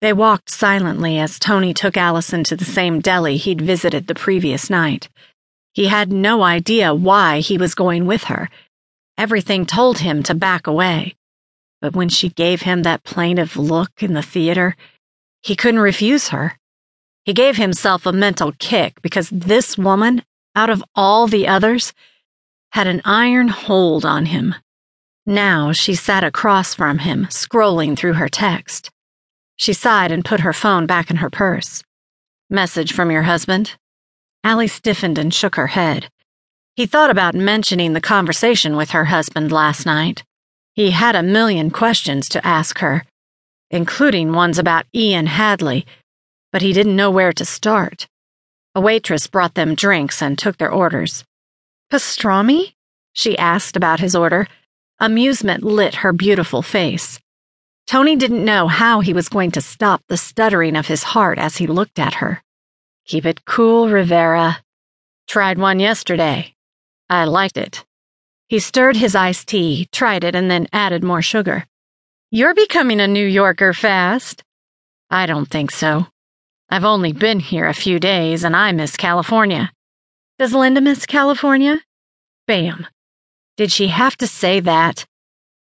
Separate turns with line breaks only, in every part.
They walked silently as Tony took Allison to the same deli he'd visited the previous night. He had no idea why he was going with her. Everything told him to back away. But when she gave him that plaintive look in the theater, he couldn't refuse her. He gave himself a mental kick because this woman, out of all the others, had an iron hold on him. Now she sat across from him, scrolling through her text. She sighed and put her phone back in her purse. Message from your husband? Allie stiffened and shook her head. He thought about mentioning the conversation with her husband last night. He had a million questions to ask her, including ones about Ian Hadley, but he didn't know where to start. A waitress brought them drinks and took their orders. Pastrami? She asked about his order. Amusement lit her beautiful face. Tony didn't know how he was going to stop the stuttering of his heart as he looked at her. Keep it cool, Rivera. Tried one yesterday. I liked it. He stirred his iced tea, tried it, and then added more sugar. You're becoming a New Yorker fast. I don't think so. I've only been here a few days and I miss California. Does Linda miss California? Bam. Did she have to say that?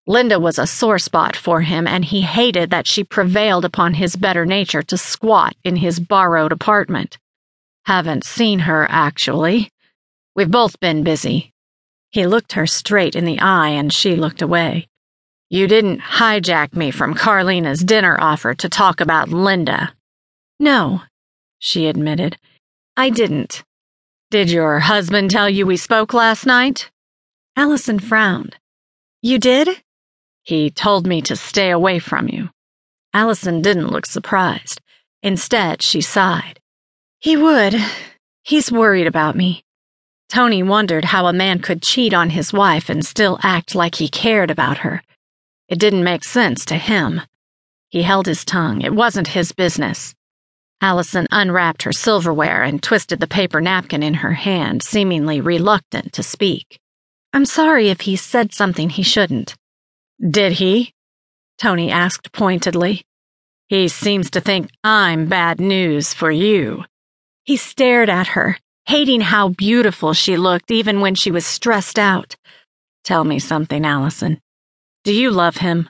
Linda was a sore spot for him, and he hated that she prevailed upon his better nature to squat in his borrowed apartment. Haven't seen her, actually. We've both been busy. He looked her straight in the eye, and she looked away. You didn't hijack me from Carlina's dinner offer to talk about Linda. No, she admitted. I didn't. Did your husband tell you we spoke last night? Allison frowned. You did? He told me to stay away from you. Allison didn't look surprised. Instead, she sighed. He would. He's worried about me. Tony wondered how a man could cheat on his wife and still act like he cared about her. It didn't make sense to him. He held his tongue. It wasn't his business. Allison unwrapped her silverware and twisted the paper napkin in her hand, seemingly reluctant to speak. I'm sorry if he said something he shouldn't. Did he? Tony asked pointedly. He seems to think I'm bad news for you. He stared at her, hating how beautiful she looked even when she was stressed out. Tell me something, Allison. Do you love him?